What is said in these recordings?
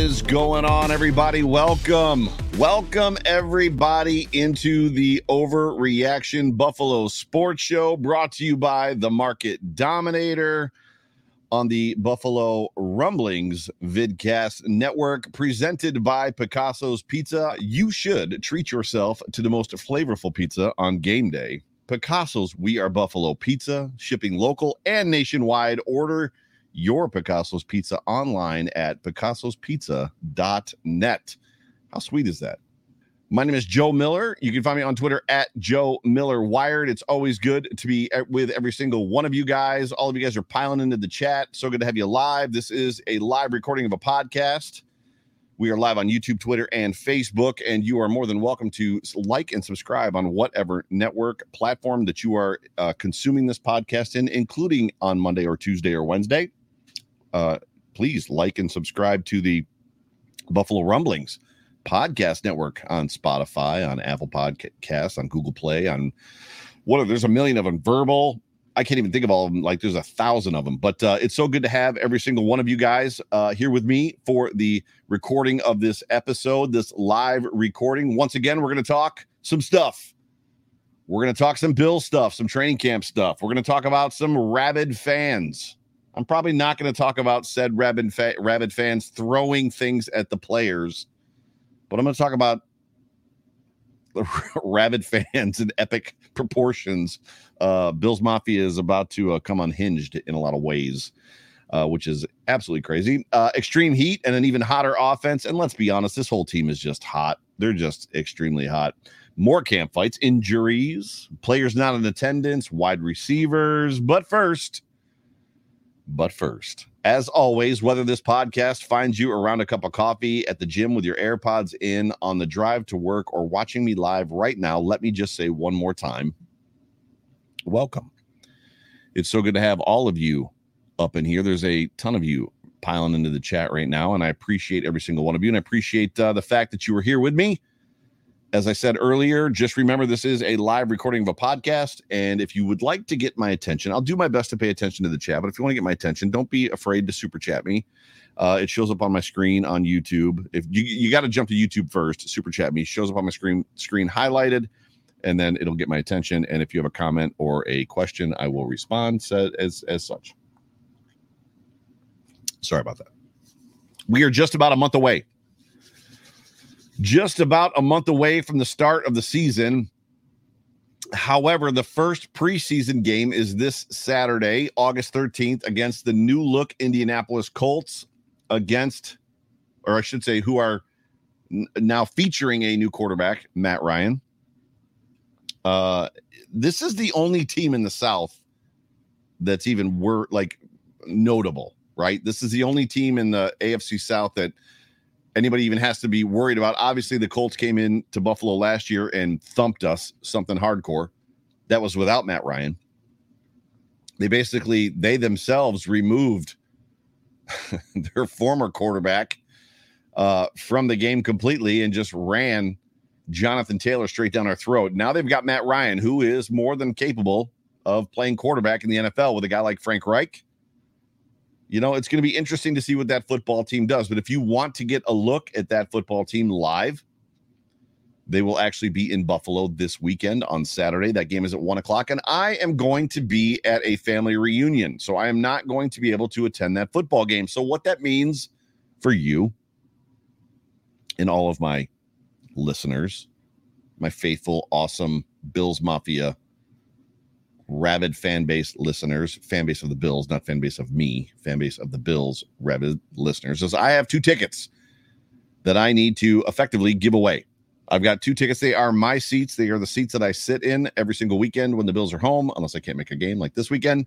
Is going on, everybody? Welcome. Welcome, everybody, into the Overreaction Buffalo Sports Show brought to you by the Market Dominator on the Buffalo Rumblings Vidcast Network, presented by Picasso's Pizza. You should treat yourself to the most flavorful pizza on game day. Picasso's We Are Buffalo Pizza, shipping local and nationwide. Order your Picasso's Pizza online at picassospizza.net. How sweet is that? My name is Joe Miller. You can find me on Twitter at Joe Miller Wired. It's always good to be with every single one of you guys. All of you guys are piling into the chat. So good to have you live. This is a live recording of a podcast. We are live on YouTube, Twitter, and Facebook, and you are more than welcome to like and subscribe on whatever network platform that you are uh, consuming this podcast in, including on Monday or Tuesday or Wednesday. Uh, please like and subscribe to the Buffalo Rumblings podcast network on Spotify, on Apple Podcasts, on Google Play, on what there's a million of them. Verbal. I can't even think of all of them. Like there's a thousand of them. But uh, it's so good to have every single one of you guys uh, here with me for the recording of this episode, this live recording. Once again, we're going to talk some stuff. We're going to talk some Bill stuff, some training camp stuff. We're going to talk about some rabid fans. I'm probably not going to talk about said rabid, fa- rabid fans throwing things at the players but I'm going to talk about the rabid fans in epic proportions. Uh, Bills Mafia is about to uh, come unhinged in a lot of ways, uh, which is absolutely crazy. Uh, extreme heat and an even hotter offense. And let's be honest, this whole team is just hot. They're just extremely hot. More camp fights, injuries, players not in attendance, wide receivers. But first, but first, as always, whether this podcast finds you around a cup of coffee at the gym with your AirPods in on the drive to work or watching me live right now, let me just say one more time welcome. It's so good to have all of you up in here. There's a ton of you piling into the chat right now, and I appreciate every single one of you. And I appreciate uh, the fact that you were here with me as I said earlier, just remember this is a live recording of a podcast. And if you would like to get my attention, I'll do my best to pay attention to the chat. But if you want to get my attention, don't be afraid to super chat me. Uh, it shows up on my screen on YouTube. If you you got to jump to YouTube first, super chat me shows up on my screen screen highlighted, and then it'll get my attention. And if you have a comment or a question, I will respond as as such. Sorry about that. We are just about a month away just about a month away from the start of the season. However, the first preseason game is this Saturday, August 13th, against the new look Indianapolis Colts, against, or I should say, who are now featuring a new quarterback, Matt Ryan. Uh, this is the only team in the South that's even were like notable, right? This is the only team in the AFC South that anybody even has to be worried about. Obviously, the Colts came in to Buffalo last year and thumped us something hardcore. That was without Matt Ryan. They basically they themselves removed their former quarterback uh, from the game completely and just ran Jonathan Taylor straight down our throat. Now they've got Matt Ryan, who is more than capable of playing quarterback in the NFL with a guy like Frank Reich you know, it's going to be interesting to see what that football team does. But if you want to get a look at that football team live, they will actually be in Buffalo this weekend on Saturday. That game is at one o'clock, and I am going to be at a family reunion. So I am not going to be able to attend that football game. So, what that means for you and all of my listeners, my faithful, awesome Bills Mafia rabid fan base listeners, fan base of the Bills, not fan base of me, fan base of the Bills, rabid listeners, is I have two tickets that I need to effectively give away. I've got two tickets. They are my seats. They are the seats that I sit in every single weekend when the Bills are home, unless I can't make a game like this weekend.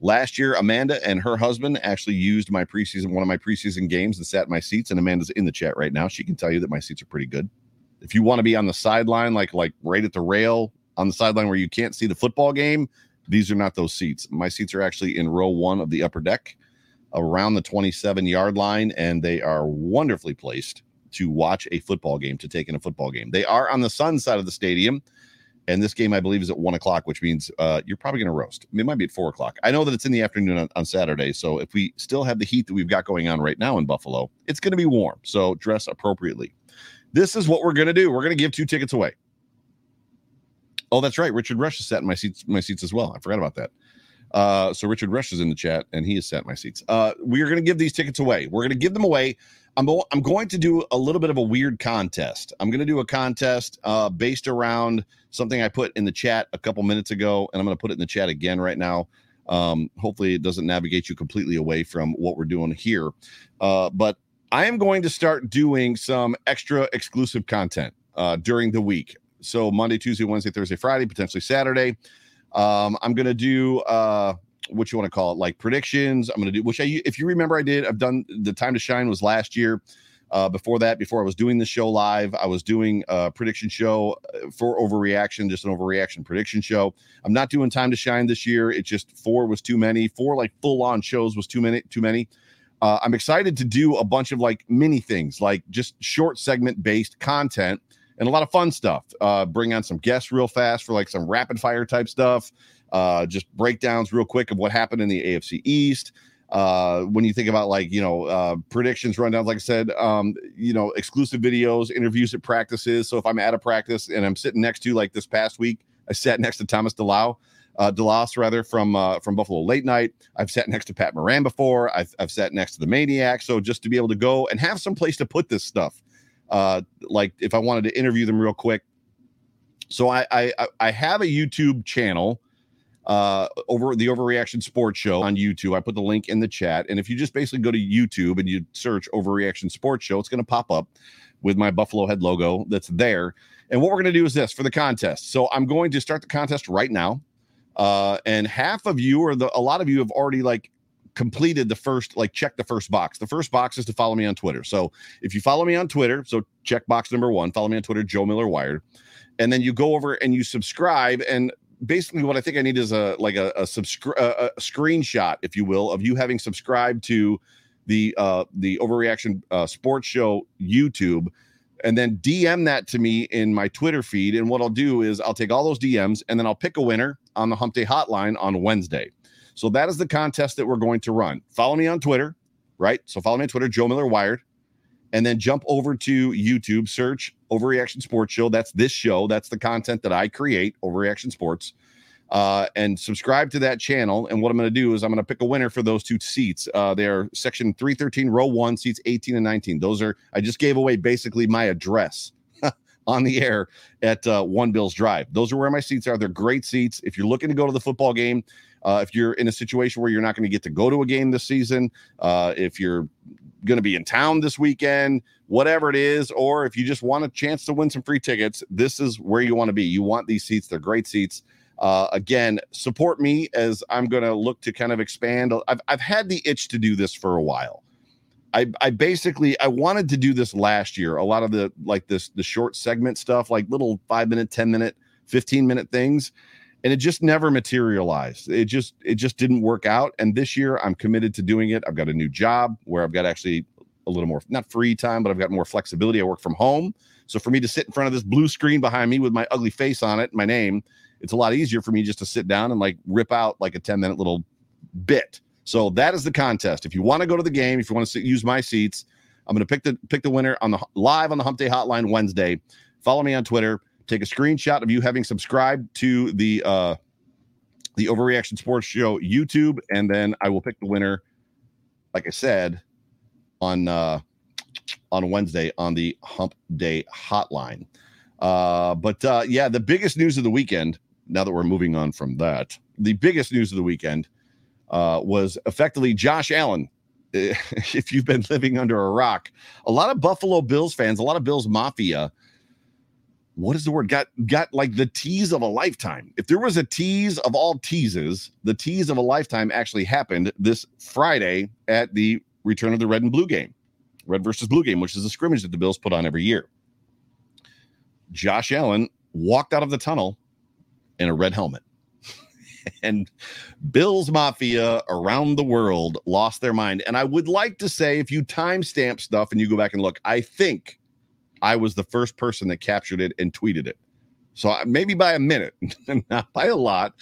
Last year, Amanda and her husband actually used my preseason, one of my preseason games and sat in my seats. And Amanda's in the chat right now. She can tell you that my seats are pretty good. If you want to be on the sideline, like like right at the rail, on the sideline where you can't see the football game, these are not those seats. My seats are actually in row one of the upper deck around the 27 yard line, and they are wonderfully placed to watch a football game, to take in a football game. They are on the sun side of the stadium. And this game, I believe, is at one o'clock, which means uh, you're probably going to roast. It might be at four o'clock. I know that it's in the afternoon on, on Saturday. So if we still have the heat that we've got going on right now in Buffalo, it's going to be warm. So dress appropriately. This is what we're going to do. We're going to give two tickets away. Oh, that's right. Richard Rush is sat in my seats, my seats as well. I forgot about that. Uh, so Richard Rush is in the chat and he has sat in my seats. Uh, we are going to give these tickets away. We're going to give them away. I'm, I'm going to do a little bit of a weird contest. I'm going to do a contest uh, based around something I put in the chat a couple minutes ago, and I'm going to put it in the chat again right now. Um, hopefully, it doesn't navigate you completely away from what we're doing here. Uh, but I am going to start doing some extra exclusive content uh, during the week. So Monday, Tuesday, Wednesday, Thursday, Friday, potentially Saturday. Um, I'm going to do uh, what you want to call it, like predictions. I'm going to do, which I, if you remember, I did. I've done the time to shine was last year. Uh, before that, before I was doing the show live, I was doing a prediction show uh, for overreaction, just an overreaction prediction show. I'm not doing time to shine this year. It just four was too many. Four like full on shows was too many. Too many. Uh, I'm excited to do a bunch of like mini things, like just short segment based content and a lot of fun stuff. Uh, bring on some guests real fast for like some rapid fire type stuff uh, just breakdowns real quick of what happened in the AFC East. Uh, when you think about like you know uh, predictions, rundowns, like I said, um, you know exclusive videos, interviews at practices. So if I'm at a practice and I'm sitting next to like this past week, I sat next to Thomas DeLau, uh, DeLoss rather from uh, from Buffalo Late Night. I've sat next to Pat Moran before. I've I've sat next to the Maniac. So just to be able to go and have some place to put this stuff, uh, like if I wanted to interview them real quick. So I I I have a YouTube channel uh, over the Overreaction Sports Show on YouTube. I put the link in the chat. And if you just basically go to YouTube and you search Overreaction Sports Show, it's going to pop up with my Buffalo head logo that's there. And what we're going to do is this for the contest. So I'm going to start the contest right now. Uh, and half of you, or the, a lot of you, have already like completed the first, like check the first box. The first box is to follow me on Twitter. So if you follow me on Twitter, so check box number one, follow me on Twitter, Joe Miller Wired and then you go over and you subscribe and basically what I think I need is a like a, a subscri- a, a screenshot, if you will, of you having subscribed to the uh the overreaction uh sports show YouTube and then DM that to me in my Twitter feed. And what I'll do is I'll take all those DMs and then I'll pick a winner on the Hump Day Hotline on Wednesday. So that is the contest that we're going to run. Follow me on Twitter, right? So follow me on Twitter, Joe Miller Wired and then jump over to YouTube, search Overreaction Sports Show. That's this show. That's the content that I create, Overreaction Sports. Uh, and subscribe to that channel. And what I'm going to do is I'm going to pick a winner for those two seats. Uh, they're section 313, row one, seats 18 and 19. Those are, I just gave away basically my address on the air at uh, One Bills Drive. Those are where my seats are. They're great seats. If you're looking to go to the football game, uh, if you're in a situation where you're not going to get to go to a game this season, uh, if you're going to be in town this weekend, whatever it is, or if you just want a chance to win some free tickets, this is where you want to be. You want these seats, they're great seats. Uh, again, support me as I'm going to look to kind of expand. I've, I've had the itch to do this for a while. I, I basically I wanted to do this last year. A lot of the like this the short segment stuff, like little five minute, 10 minute, 15 minute things. And it just never materialized. It just it just didn't work out. And this year I'm committed to doing it. I've got a new job where I've got actually a little more not free time, but I've got more flexibility. I work from home. So for me to sit in front of this blue screen behind me with my ugly face on it, my name, it's a lot easier for me just to sit down and like rip out like a 10 minute little bit. So that is the contest. If you want to go to the game, if you want to use my seats, I'm going to pick the pick the winner on the live on the Hump Day Hotline Wednesday. Follow me on Twitter. Take a screenshot of you having subscribed to the uh the Overreaction Sports Show YouTube, and then I will pick the winner. Like I said, on uh, on Wednesday on the Hump Day Hotline. Uh, but uh, yeah, the biggest news of the weekend. Now that we're moving on from that, the biggest news of the weekend uh, was effectively Josh Allen. if you've been living under a rock, a lot of Buffalo Bills fans, a lot of Bills Mafia. What is the word? Got got like the tease of a lifetime. If there was a tease of all teases, the tease of a lifetime actually happened this Friday at the return of the red and blue game, red versus blue game, which is a scrimmage that the Bills put on every year. Josh Allen walked out of the tunnel in a red helmet. and Bills Mafia around the world lost their mind. And I would like to say, if you timestamp stuff and you go back and look, I think I was the first person that captured it and tweeted it. So maybe by a minute, not by a lot.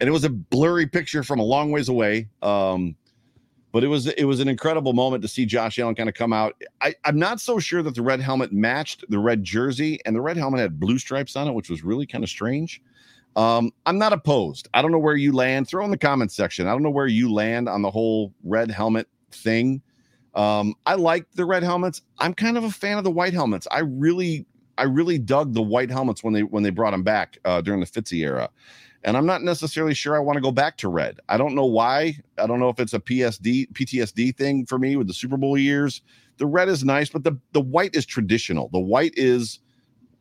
And it was a blurry picture from a long ways away. Um, but it was it was an incredible moment to see Josh Allen kind of come out. I, I'm not so sure that the red helmet matched the red jersey, and the red helmet had blue stripes on it, which was really kind of strange. Um, I'm not opposed. I don't know where you land. Throw in the comments section. I don't know where you land on the whole red helmet thing. Um, I like the red helmets. I'm kind of a fan of the white helmets. I really I really dug the white helmets when they when they brought them back uh, during the Fitzy era, and I'm not necessarily sure I want to go back to red. I don't know why. I don't know if it's a PSD PTSD thing for me with the Super Bowl years. The red is nice, but the the white is traditional. The white is,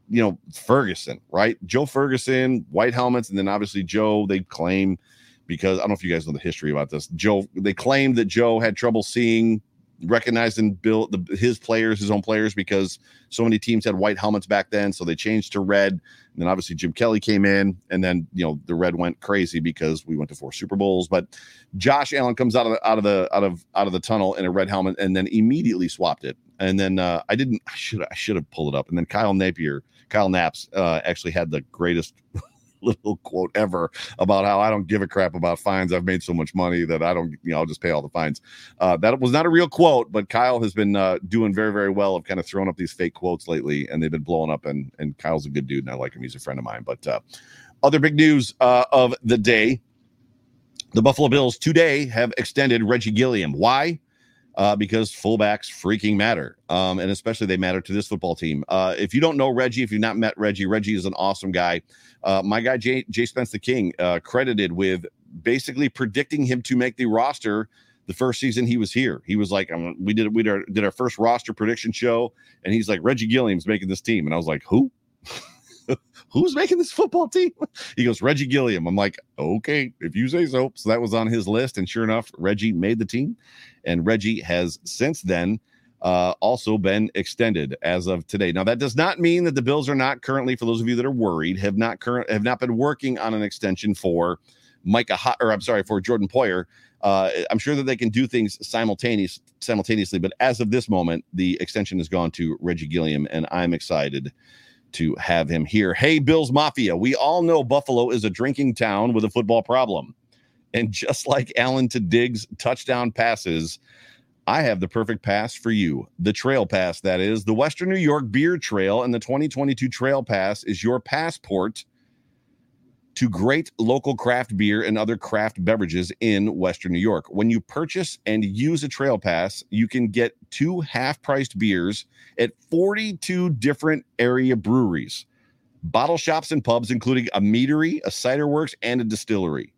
you know, Ferguson, right? Joe Ferguson, white helmets, and then obviously Joe. They claim because I don't know if you guys know the history about this. Joe, they claimed that Joe had trouble seeing recognizing Bill the, his players, his own players, because so many teams had white helmets back then, so they changed to red. And then obviously Jim Kelly came in, and then you know the red went crazy because we went to four Super Bowls. But Josh Allen comes out of the out of the out of out of the tunnel in a red helmet, and then immediately swapped it. And then uh, I didn't. I should I should have pulled it up. And then Kyle Napier, Kyle Naps, uh, actually had the greatest little quote ever about how I don't give a crap about fines. I've made so much money that I don't, you know, I'll just pay all the fines. Uh, that was not a real quote, but Kyle has been uh, doing very, very well of kind of throwing up these fake quotes lately, and they've been blowing up. And and Kyle's a good dude, and I like him. He's a friend of mine. But uh, other big news uh, of the day: the Buffalo Bills today have extended Reggie Gilliam. Why? Uh, because fullbacks freaking matter. Um, and especially they matter to this football team. Uh, if you don't know Reggie, if you've not met Reggie, Reggie is an awesome guy. Uh, my guy, Jay, Jay Spence the King, uh, credited with basically predicting him to make the roster the first season he was here. He was like, um, we did we did our, did our first roster prediction show, and he's like, Reggie Gilliam's making this team, and I was like, who? who's making this football team? He goes, Reggie Gilliam. I'm like, okay, if you say so. So that was on his list. And sure enough, Reggie made the team. And Reggie has since then uh, also been extended as of today. Now, that does not mean that the Bills are not currently, for those of you that are worried, have not current have not been working on an extension for Micah Hot, or I'm sorry, for Jordan Poyer. Uh, I'm sure that they can do things simultaneous simultaneously, but as of this moment, the extension has gone to Reggie Gilliam, and I'm excited to have him here. Hey, Bills Mafia, we all know Buffalo is a drinking town with a football problem. And just like Allen to Diggs touchdown passes, I have the perfect pass for you. The Trail Pass, that is. The Western New York Beer Trail and the 2022 Trail Pass is your passport to great local craft beer and other craft beverages in Western New York. When you purchase and use a Trail Pass, you can get two half priced beers at 42 different area breweries, bottle shops, and pubs, including a meadery, a cider works, and a distillery.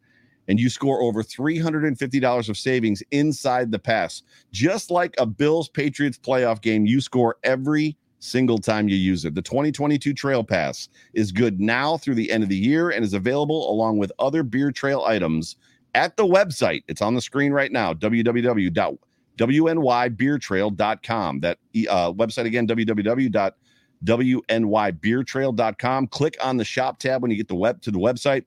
And you score over $350 of savings inside the pass. Just like a Bills Patriots playoff game, you score every single time you use it. The 2022 Trail Pass is good now through the end of the year and is available along with other beer trail items at the website. It's on the screen right now www.wnYbeertrail.com. That uh, website again, www.wnYbeertrail.com. Click on the shop tab when you get the web to the website.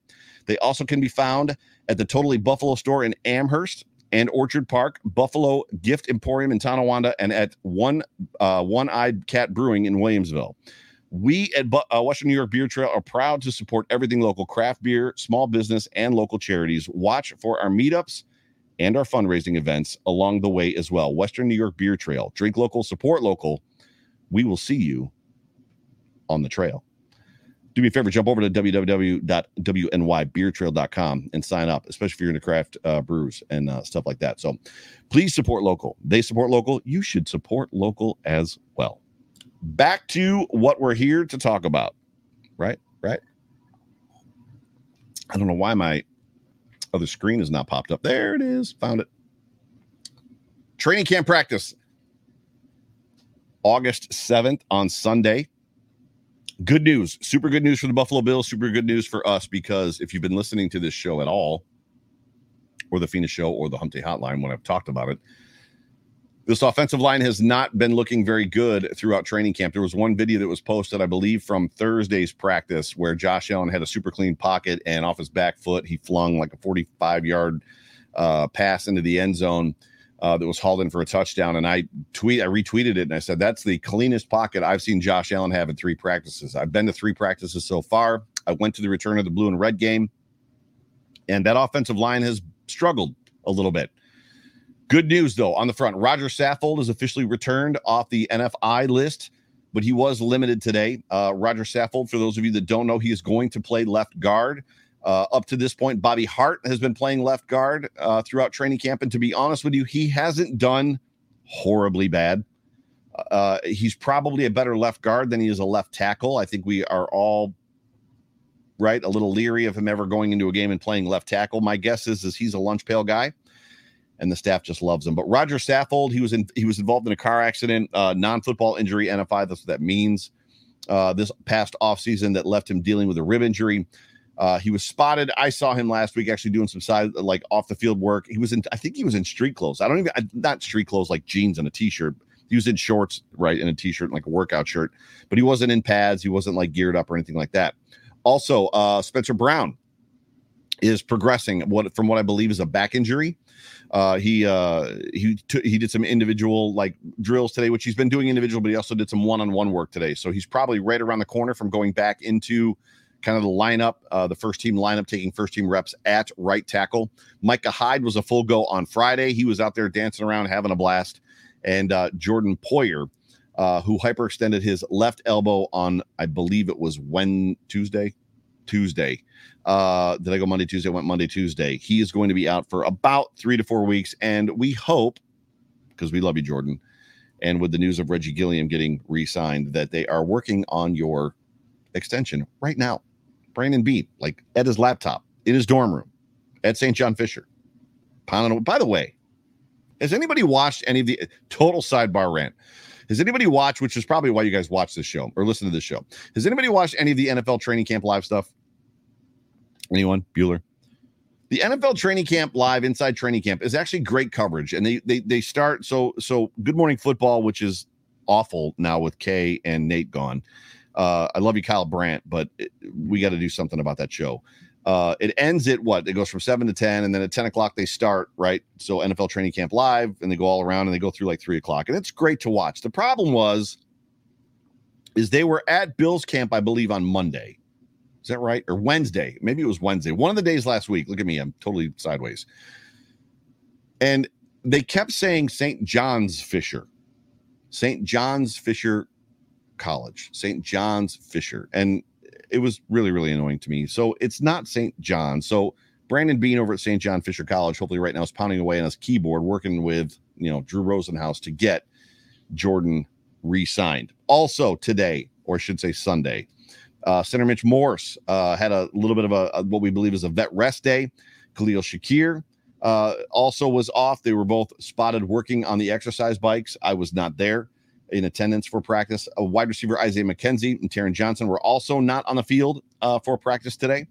They also can be found at the Totally Buffalo store in Amherst and Orchard Park, Buffalo Gift Emporium in Tonawanda, and at One uh, One Eyed Cat Brewing in Williamsville. We at uh, Western New York Beer Trail are proud to support everything local craft beer, small business, and local charities. Watch for our meetups and our fundraising events along the way as well. Western New York Beer Trail. Drink local, support local. We will see you on the trail do me a favor, jump over to www.wnYbeertrail.com and sign up, especially if you're into craft uh, brews and uh, stuff like that. So please support local. They support local. You should support local as well. Back to what we're here to talk about. Right? Right? I don't know why my other screen is not popped up. There it is. Found it. Training camp practice. August 7th on Sunday good news, super good news for the Buffalo Bills, super good news for us because if you've been listening to this show at all, or the Phoenix show or the Hump Day Hotline when I've talked about it, this offensive line has not been looking very good throughout training camp. There was one video that was posted, I believe, from Thursday's practice where Josh Allen had a super clean pocket and off his back foot, he flung like a 45 yard uh, pass into the end zone uh, that was hauled in for a touchdown. And I tweet, I retweeted it, and I said that's the cleanest pocket I've seen Josh Allen have in three practices. I've been to three practices so far. I went to the return of the blue and red game, and that offensive line has struggled a little bit. Good news, though, on the front. Roger Saffold is officially returned off the NFI list, but he was limited today. Uh, Roger Saffold, for those of you that don't know, he is going to play left guard. Uh, up to this point, Bobby Hart has been playing left guard uh, throughout training camp. And to be honest with you, he hasn't done horribly bad. Uh, he's probably a better left guard than he is a left tackle. I think we are all right a little leery of him ever going into a game and playing left tackle. My guess is is he's a lunch pail guy, and the staff just loves him. But Roger Saffold, he was in he was involved in a car accident, uh, non football injury, NFI. That's what that means. Uh, this past offseason that left him dealing with a rib injury. Uh, he was spotted. I saw him last week actually doing some side like off the field work. He was in, I think he was in street clothes. I don't even not street clothes like jeans and a t-shirt. He was in shorts, right, and a t-shirt, like a workout shirt, but he wasn't in pads. He wasn't like geared up or anything like that. Also, uh, Spencer Brown is progressing. What from what I believe is a back injury. Uh, he uh, he t- he did some individual like drills today, which he's been doing individual, but he also did some one-on-one work today. So he's probably right around the corner from going back into kind of the lineup, uh, the first team lineup, taking first team reps at right tackle. Micah Hyde was a full go on Friday. He was out there dancing around, having a blast. And uh, Jordan Poyer, uh, who hyperextended his left elbow on, I believe it was when Tuesday, Tuesday. Uh, did I go Monday, Tuesday? Went Monday, Tuesday. He is going to be out for about three to four weeks. And we hope, because we love you, Jordan, and with the news of Reggie Gilliam getting re signed, that they are working on your extension right now. Brandon Beane, like at his laptop in his dorm room at St. John Fisher. By the way, has anybody watched any of the total sidebar rant? Has anybody watched, which is probably why you guys watch this show or listen to this show? Has anybody watched any of the NFL training camp live stuff? Anyone? Bueller? The NFL training camp live inside training camp is actually great coverage. And they they they start so so good morning football, which is awful now with Kay and Nate gone. Uh, I love you, Kyle Brandt, but it, we got to do something about that show. Uh, it ends at what? It goes from seven to ten, and then at ten o'clock they start right. So NFL training camp live, and they go all around, and they go through like three o'clock, and it's great to watch. The problem was, is they were at Bills camp, I believe, on Monday. Is that right? Or Wednesday? Maybe it was Wednesday. One of the days last week. Look at me, I'm totally sideways. And they kept saying St. John's Fisher, St. John's Fisher College, St. John's Fisher. And it was really, really annoying to me. So it's not St. John. So Brandon Beane over at St. John Fisher College, hopefully right now is pounding away on his keyboard, working with, you know, Drew Rosenhaus to get Jordan re-signed. Also today, or I should say Sunday, uh, Center Mitch Morse uh, had a little bit of a, a, what we believe is a vet rest day. Khalil Shakir uh, also was off. They were both spotted working on the exercise bikes. I was not there in attendance for practice. A wide receiver Isaiah McKenzie and Taron Johnson were also not on the field uh, for practice today.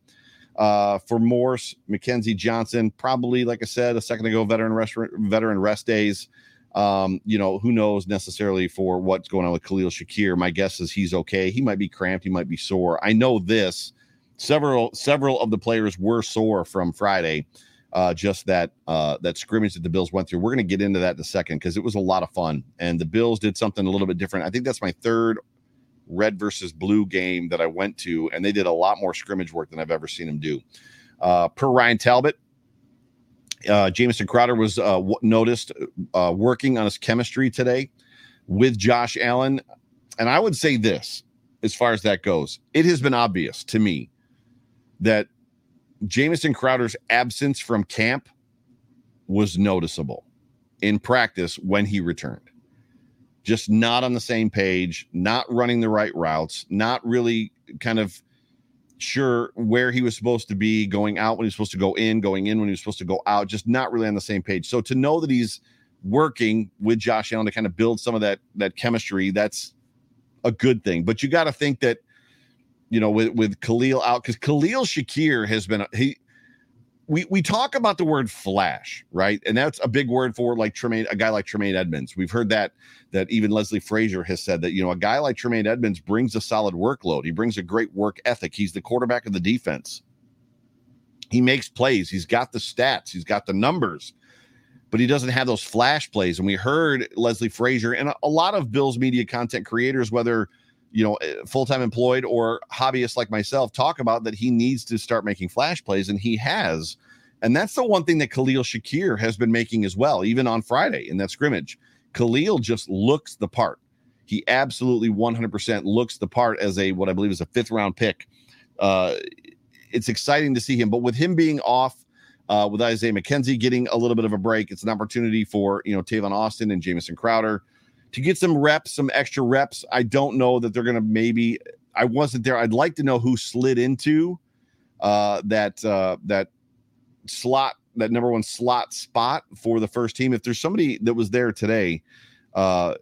Uh, for Morse, McKenzie Johnson, probably like I said a second ago, veteran rest veteran rest days. Um, you know, who knows necessarily for what's going on with Khalil Shakir. My guess is he's okay. He might be cramped, he might be sore. I know this. Several several of the players were sore from Friday uh, just that uh, that scrimmage that the Bills went through. We're going to get into that in a second because it was a lot of fun, and the Bills did something a little bit different. I think that's my third red versus blue game that I went to, and they did a lot more scrimmage work than I've ever seen them do. Uh, per Ryan Talbot, uh, Jamison Crowder was uh, w- noticed uh, working on his chemistry today with Josh Allen, and I would say this as far as that goes, it has been obvious to me that Jamison Crowder's absence from camp was noticeable in practice when he returned. Just not on the same page, not running the right routes, not really kind of sure where he was supposed to be, going out when he was supposed to go in, going in when he was supposed to go out, just not really on the same page. So to know that he's working with Josh Allen to kind of build some of that that chemistry, that's a good thing. But you got to think that you know, with with Khalil out because Khalil Shakir has been he. We, we talk about the word flash, right? And that's a big word for like Tremaine, a guy like Tremaine Edmunds. We've heard that that even Leslie Frazier has said that you know a guy like Tremaine Edmunds brings a solid workload. He brings a great work ethic. He's the quarterback of the defense. He makes plays. He's got the stats. He's got the numbers but he doesn't have those flash plays. And we heard Leslie Frazier and a, a, lot of Bills media content creators, whether you know, eh, full time employed or hobbyists like myself talk about that he needs to start making flash plays, and he has. And that's the one thing that Khalil Shakir has been making as well, even on Friday in that scrimmage. Khalil just looks the part. He absolutely 100% looks the part as a what I believe is a fifth round pick. Uh, it's exciting to see him, but with him being off, uh, with Isaiah McKenzie getting a little bit of a break, it's an opportunity for you know Tavon Austin and Jamison Crowder to get some reps, some extra reps. I don't know that they're going to maybe. I wasn't there. I'd like to know who slid into uh, that uh, that slot, that number one slot spot for the first team. If there's somebody that was there today, uh,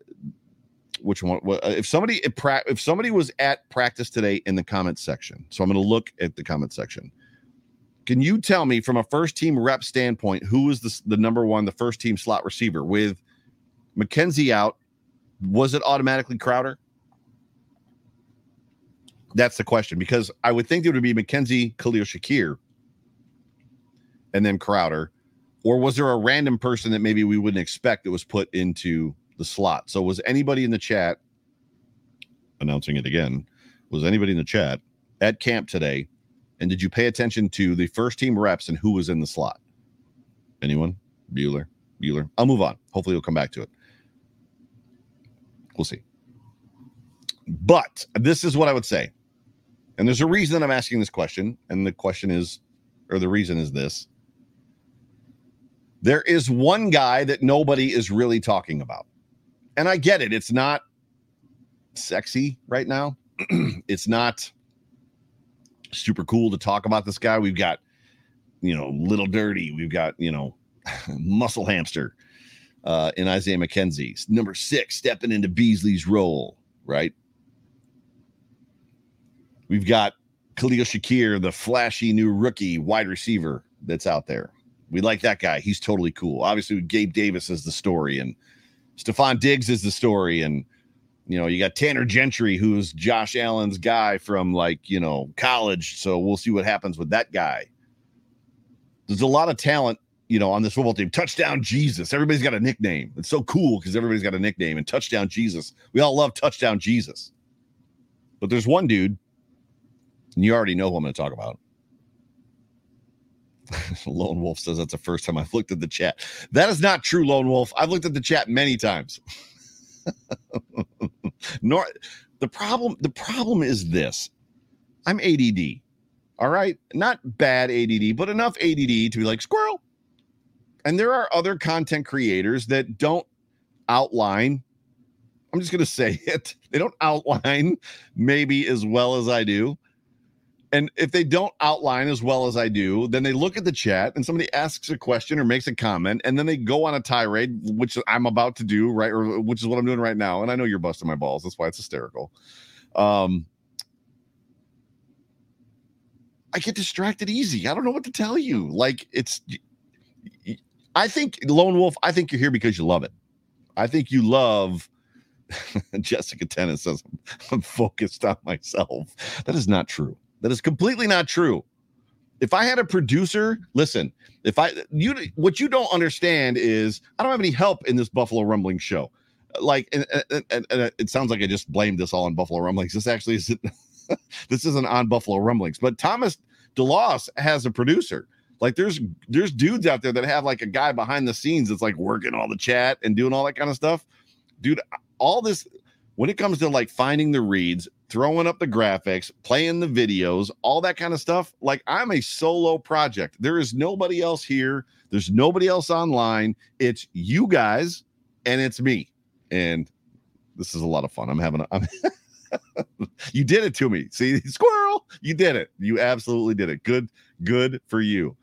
which one? If somebody if, somebody was at practice today in the comment section, so I'm going to look at the comment section. Can you tell me from a first team rep standpoint who was the, the number one, the first team slot receiver with McKenzie out, was it automatically Crowder? That's the question because I would think it would be McKenzie, Khalil Shakir, and then Crowder. Or was there a random person that maybe we wouldn't expect that was put into the slot? So was anybody in the chat announcing it again? Was anybody in the chat at camp today? And did you pay attention to the first team reps and who was in the slot? Anyone? Bueller? Bueller? I'll move on. Hopefully, we'll come back to it. We'll see. But this is what I would say. And there's a reason I'm asking this question. And the question is, or the reason is this there is one guy that nobody is really talking about. And I get it. It's not sexy right now. it's not super cool to talk about this guy. We've got, you know, Little Dirty. We've got, you know, Muscle Hamster uh, in Isaiah McKenzie. Number six, stepping into Beasley's role, right? We've got Khalil Shakir, the flashy new rookie wide receiver that's out there. We like that guy. He's totally cool. Obviously, Gabe Davis is the story, and Stefon Diggs is the story. And, you know, you got Tanner Gentry, who's Josh Allen's guy from like, you know, college. So we'll see what happens with that guy. There's a lot of talent you know, on this football team. Touchdown Jesus. Everybody's got a nickname. It's so cool because everybody's got a nickname. And Touchdown Jesus. We all love Touchdown Jesus. But there's one dude, and you already know who I'm going to talk about. Lone Wolf says that's the first time I've looked at the chat. That is not true, Lone Wolf. I've looked at the chat many times. Nor the problem, the problem is this. I'm ADD. All right. Not bad ADD, but enough ADD to be like, squirrel, and there are other content creators that don't outline. I'm just going to say it. They don't outline maybe as well as I do. And if they don't outline as well as I do, then they look at the chat and somebody asks a question or makes a comment, and then they go on a tirade, which I'm about to do, right? Or which is what I'm doing right now. And I know you're busting my balls. That's why it's hysterical. Um, I get distracted easy. I don't know what to tell you. Like it's I think Lone Wolf, I think you're here because you love it. I think you love Jessica Tennis says I'm focused on myself. That is not true. That is completely not true. If I had a producer, listen, if I you what you don't understand is I don't have any help in this Buffalo Rumbling show. Like and, and, and, and it sounds like I just blamed this all on Buffalo Rumblings. This actually isn't this isn't on Buffalo Rumblings, but Thomas DeLoss has a producer like there's there's dudes out there that have like a guy behind the scenes that's like working all the chat and doing all that kind of stuff. Dude, all this when it comes to like finding the reads, throwing up the graphics, playing the videos, all that kind of stuff, like I'm a solo project. There is nobody else here. There's nobody else online. It's you guys and it's me. And this is a lot of fun. I'm having a I'm you did it to me. See, squirrel, you did it. You absolutely did it. Good, good for you.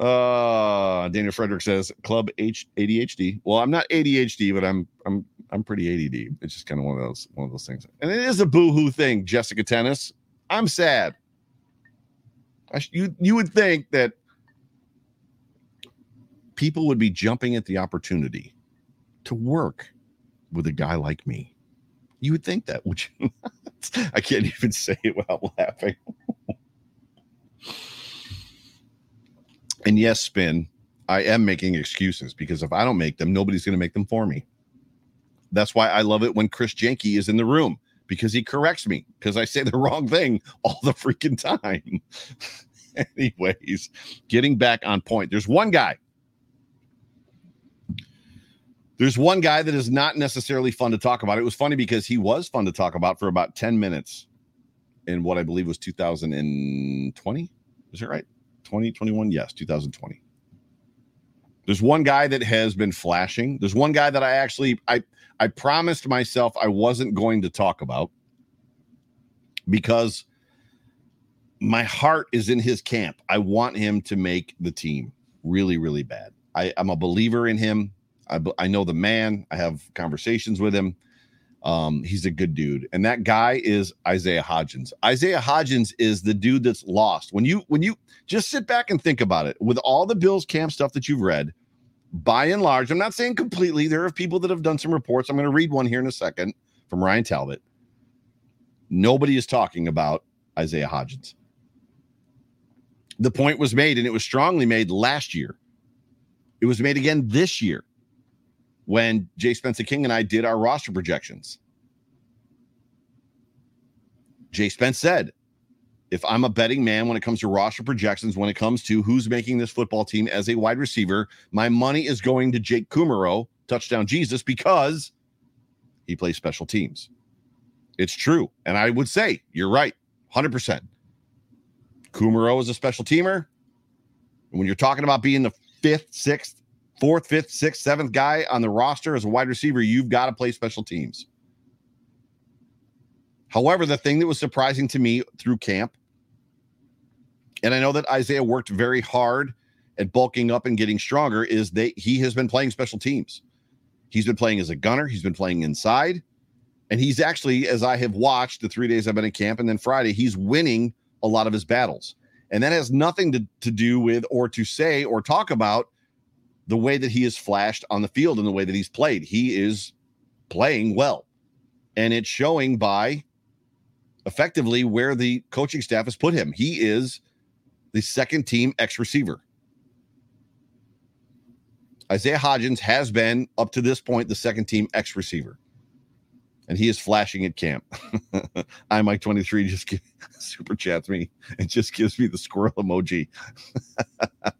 Uh, Daniel Frederick says club H ADHD. Well, I'm not ADHD, but I'm I'm I'm pretty ADD. It's just kind of one of those one of those things. And it is a boohoo thing, Jessica Tennis. I'm sad. Sh- you you would think that people would be jumping at the opportunity to work with a guy like me. You would think that, would you? I can't even say it without laughing. And yes, spin, I am making excuses because if I don't make them, nobody's going to make them for me. That's why I love it when Chris Jenke is in the room because he corrects me because I say the wrong thing all the freaking time. Anyways, getting back on point. There's one guy. There's one guy that is not necessarily fun to talk about. It was funny because he was fun to talk about for about 10 minutes in what I believe was 2020. Is it right? 2021? Yes, 2020. There's one guy that has been flashing. There's one guy that I actually I I promised myself I wasn't going to talk about because my heart is in his camp. I want him to make the team really, really bad. I, I'm a believer in him. I, I know the man. I have conversations with him. Um, he's a good dude, and that guy is Isaiah Hodgins. Isaiah Hodgins is the dude that's lost. When you when you just sit back and think about it, with all the Bills camp stuff that you've read, by and large, I'm not saying completely. There are people that have done some reports. I'm going to read one here in a second from Ryan Talbot. Nobody is talking about Isaiah Hodgins. The point was made, and it was strongly made last year. It was made again this year when Jay Spencer King and I did our roster projections. Jay Spence said, if I'm a betting man when it comes to roster projections, when it comes to who's making this football team as a wide receiver, my money is going to Jake Kumerow, touchdown Jesus, because he plays special teams. It's true. And I would say you're right, 100%. Kumerow is a special teamer. When you're talking about being the fifth, sixth, fourth, fifth, sixth, seventh guy on the roster as a wide receiver, you've got to play special teams. However, the thing that was surprising to me through camp, and I know that Isaiah worked very hard at bulking up and getting stronger, is that he has been playing special teams. He's been playing as a gunner, he's been playing inside, and he's actually, as I have watched the three days I've been in camp, and then Friday, he's winning a lot of his battles. And that has nothing to, to do with or to say or talk about the way that he has flashed on the field and the way that he's played. He is playing well. And it's showing by effectively where the coaching staff has put him. He is the second team X receiver. Isaiah Hodgins has been up to this point the second team X receiver and he is flashing at camp. I Mike 23 just super chats me and just gives me the squirrel emoji.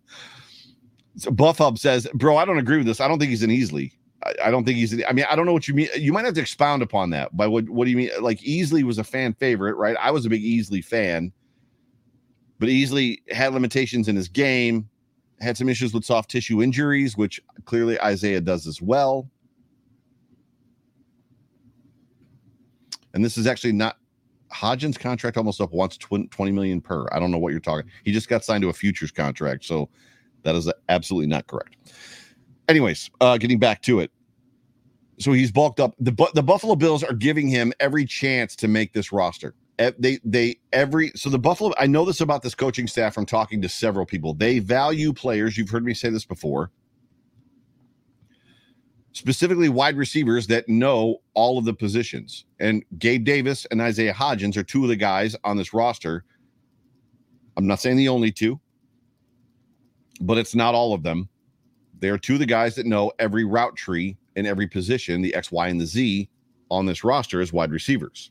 so Buff Hub says, Bro, I don't agree with this. I don't think he's an Easley. I, I don't think he's, an, I mean, I don't know what you mean. You might have to expound upon that. By what, what do you mean? Like, Easley was a fan favorite, right? I was a big Easley fan, but Easley had limitations in his game, had some issues with soft tissue injuries, which clearly Isaiah does as well. and this is actually not Hodgins' contract almost up once 20 million per. I don't know what you're talking. He just got signed to a futures contract, so that is absolutely not correct. Anyways, uh, getting back to it. So he's bulked up. The the Buffalo Bills are giving him every chance to make this roster. They they every so the Buffalo. I know this about this coaching staff from talking to several people. They value players. You've heard me say this before specifically wide receivers that know all of the positions. And Gabe Davis and Isaiah Hodgins are two of the guys on this roster. I'm not saying the only two, but it's not all of them. They are two of the guys that know every route tree in every position, the X, Y, and the Z on this roster as wide receivers.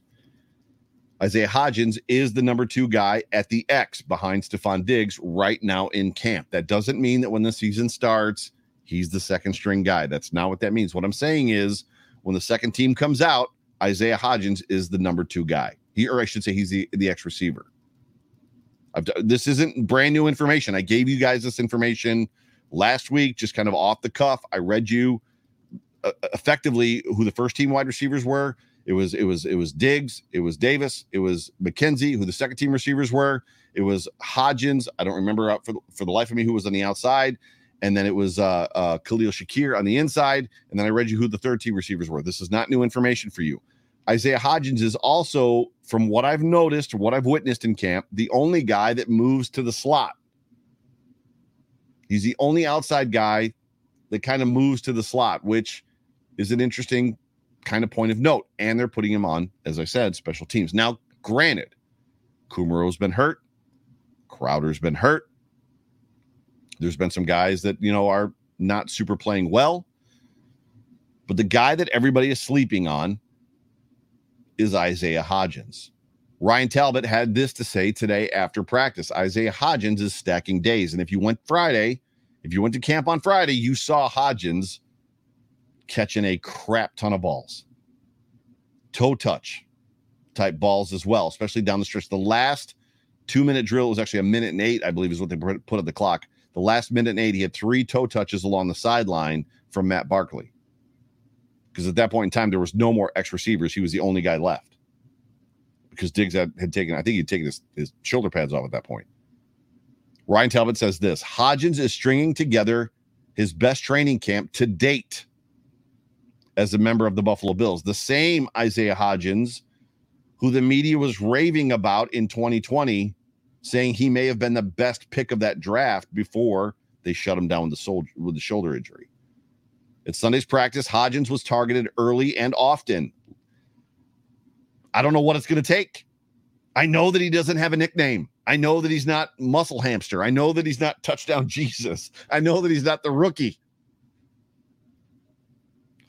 Isaiah Hodgins is the number two guy at the X behind Stefon Diggs right now in camp. That doesn't mean that when the season starts, he's the second string guy. That's not what that means. What I'm saying is when the second team comes out, Isaiah Hodgins is the number two guy. He, or I should say, he's the, the X receiver. I've, this isn't brand new information. I gave you guys this information last week, just kind of off the cuff. I read you uh, effectively who the first team wide receivers were. It was it was it was Diggs, it was Davis, it was McKenzie, who the second team receivers were. It was Hodgins. I don't remember for for the life of me who was on the outside and then it was uh, uh, Khalil Shakir on the inside, and then I read you who the third team receivers were. This is not new information for you. Isaiah Hodgins is also, from what I've noticed, what I've witnessed in camp, the only guy that moves to the slot. He's the only outside guy that kind of moves to the slot, which is an interesting kind of point of note. And they're putting him on, as I said, special teams. Now, granted, Kumerow's been hurt, Crowder's been hurt. There's been some guys that, you know, are not super playing well. But the guy that everybody is sleeping on is Isaiah Hodgins. Ryan Talbot had this to say today after practice. Isaiah Hodgins is stacking days. And if you went Friday, if you went to camp on Friday, you saw Hodgins catching a crap ton of balls. Toe touch type balls as well, especially down the stretch. The last two minute drill was actually a minute and eight, I believe, is what they put at the clock. The last minute and eight, he had three toe touches along the sideline from Matt Barkley. Because at that point in time, there was no more X receivers. He was the only guy left. Because Diggs had, had taken, I think he'd taken his, his shoulder pads off at that point. Ryan Talbot says this Hodgins is stringing together his best training camp to date as a member of the Buffalo Bills. The same Isaiah Hodgins, who the media was raving about in 2020, saying he may have been the best pick of that draft before they shut him down with the, sol- with the shoulder injury. At Sunday's practice, Hodgins was targeted early and often. I don't know what it's going to take. I know that he doesn't have a nickname. I know that he's not muscle hamster. I know that he's not touchdown Jesus. I know that he's not the rookie.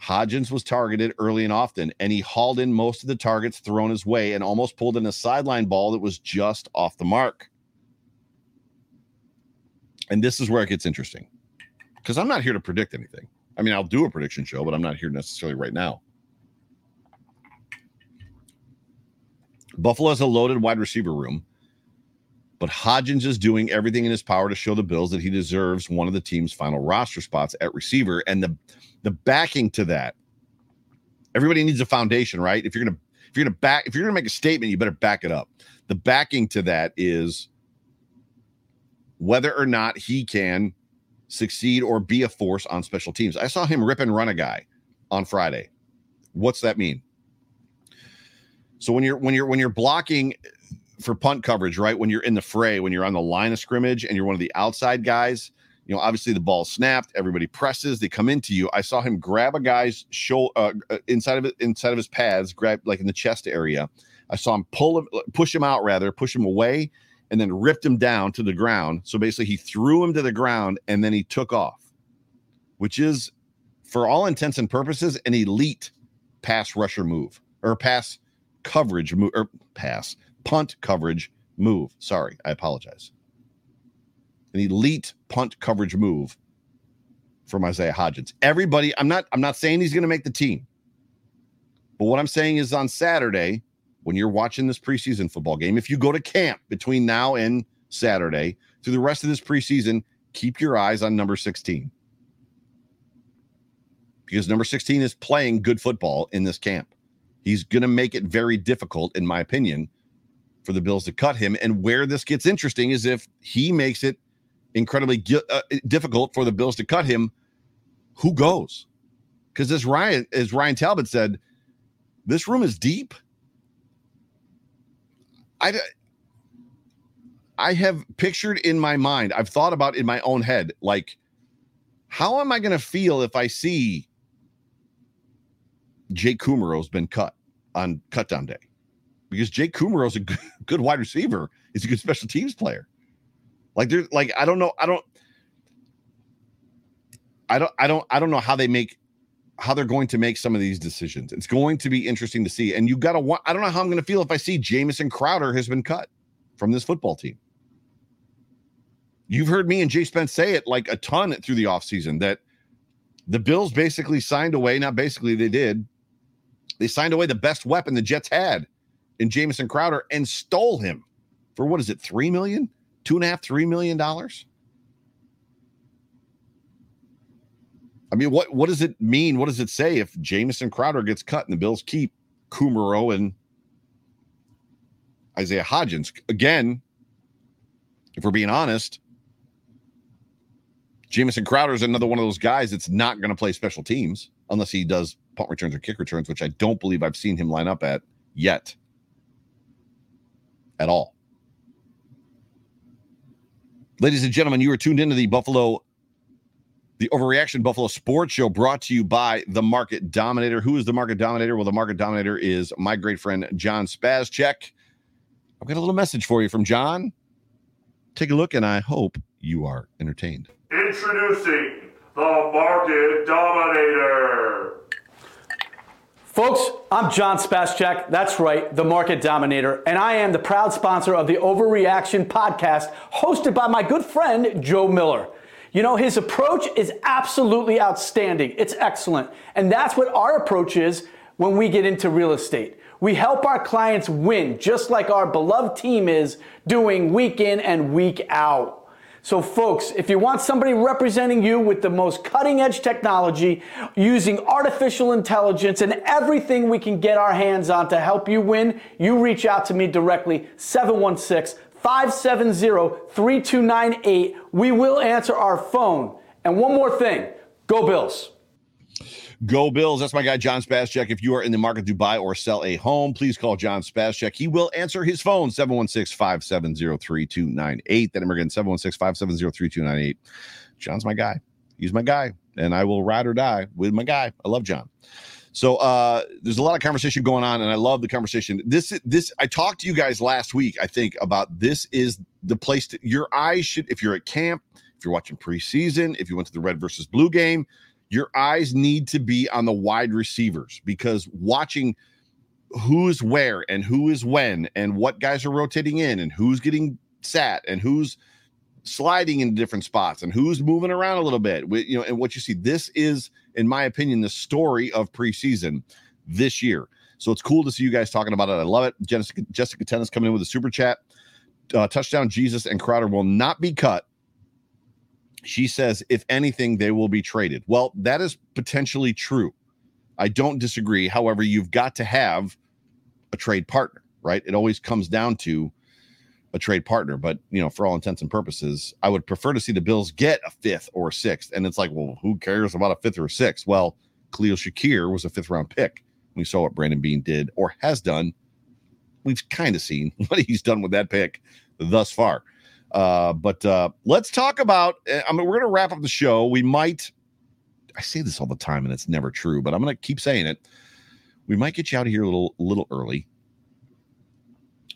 Hodgins was targeted early and often, and he hauled in most of the targets thrown his way and almost pulled in a sideline ball that was just off the mark. And this is where it gets interesting because I'm not here to predict anything. I mean, I'll do a prediction show, but I'm not here necessarily right now. Buffalo has a loaded wide receiver room but Hodgins is doing everything in his power to show the Bills that he deserves one of the team's final roster spots at receiver. And the the backing to that, everybody needs a foundation, right? If you're gonna if you're gonna back if you're gonna make a statement, you better back it up. The backing to that is whether or not he can succeed or be a force on special teams. I saw him rip and run a guy on Friday. What's that mean? So when you're when you're when you're blocking for punt coverage, right? When you're in the fray, when you're on the line of scrimmage and you're one of the outside guys, you know, obviously the ball snapped, everybody presses, they come into you. I saw him grab a guy's shoulder uh, uh, inside of inside of his pads, grab like in the chest area. I saw him pull him, push him out rather, push him away, and then ripped him down to the ground. So basically, he threw him to the ground and then he took off, which is, for all intents and purposes, an elite pass rusher move or pass coverage move or pass punt coverage move. Sorry, I apologize. An elite punt coverage move from Isaiah Hodgins. Everybody, I'm not I'm not saying he's going to make the team. But what I'm saying is on Saturday, when you're watching this preseason football game, if you go to camp between now and Saturday, through the rest of this preseason, keep your eyes on number 16. Because number 16 is playing good football in this camp. He's going to make it very difficult, in my opinion, for the Bills to cut him. And where this gets interesting is if he makes it incredibly uh, difficult for the Bills to cut him, who goes? Because as Ryan as Ryan Talbot said, this room is deep. I I have pictured in my mind, I've thought about in my own head, like, how am I going to feel if I see Jake Kumerow's been cut on cutdown day? because Jake is a good, good wide receiver. He's a good special teams player. Like there's like I don't know I don't I don't I don't I don't know how they make how they're going to make some of these decisions. It's going to be interesting to see. And you got to want I don't know how I'm going to feel if I see Jamison Crowder has been cut from this football team. You've heard me and Jay Spence say it like a ton through the offseason that the Bills basically signed away, not basically they did. They signed away the best weapon the Jets had in Jamison Crowder and stole him for what is it, three million, two and a half, three million dollars? I mean, what what does it mean? What does it say if Jamison Crowder gets cut and the Bills keep Kumerow and Isaiah Hodgins? Again, if we're being honest, Jamison Crowder is another one of those guys that's not going to play special teams unless he does punt returns or kick returns, which I don't believe I've seen him line up at yet at all. Ladies and gentlemen, you are tuned into the Buffalo, the Overreaction Buffalo Sports Show brought to you by the Market Dominator. Who is the Market Dominator? Well, the Market Dominator is my great friend, John Spazcheck. I've got a little message for you from John. Take a look, and I hope you are entertained. Introducing the Market Dominator. Folks, I'm John Spascheck. That's right, the market dominator. And I am the proud sponsor of the Overreaction podcast, hosted by my good friend, Joe Miller. You know, his approach is absolutely outstanding. It's excellent. And that's what our approach is when we get into real estate. We help our clients win, just like our beloved team is doing week in and week out. So, folks, if you want somebody representing you with the most cutting edge technology, using artificial intelligence and everything we can get our hands on to help you win, you reach out to me directly, 716 570 3298. We will answer our phone. And one more thing go Bills. Go Bills. That's my guy, John Spascheck. If you are in the market to buy or sell a home, please call John Spascheck. He will answer his phone, 716 570 3298. That number again, 716 570 3298. John's my guy. He's my guy. And I will ride or die with my guy. I love John. So uh, there's a lot of conversation going on, and I love the conversation. This this I talked to you guys last week, I think, about this is the place to your eyes should if you're at camp, if you're watching preseason, if you went to the red versus blue game, your eyes need to be on the wide receivers because watching who's where and who is when and what guys are rotating in and who's getting sat and who's sliding in different spots and who's moving around a little bit you know and what you see. This is in my opinion the story of preseason this year. So it's cool to see you guys talking about it. I love it. Jessica jessica tennis coming in with a super chat uh, touchdown jesus and crowder will not be cut she says, if anything, they will be traded. Well, that is potentially true. I don't disagree. However, you've got to have a trade partner, right? It always comes down to a trade partner. But, you know, for all intents and purposes, I would prefer to see the Bills get a fifth or a sixth. And it's like, well, who cares about a fifth or a sixth? Well, Khalil Shakir was a fifth round pick. We saw what Brandon Beane did or has done. We've kind of seen what he's done with that pick thus far. Uh, but uh, let's talk about. Eh, I mean, we're going to wrap up the show. We might. I say this all the time, and it's never true, but I'm going to keep saying it. We might get you out of here a little, a little early.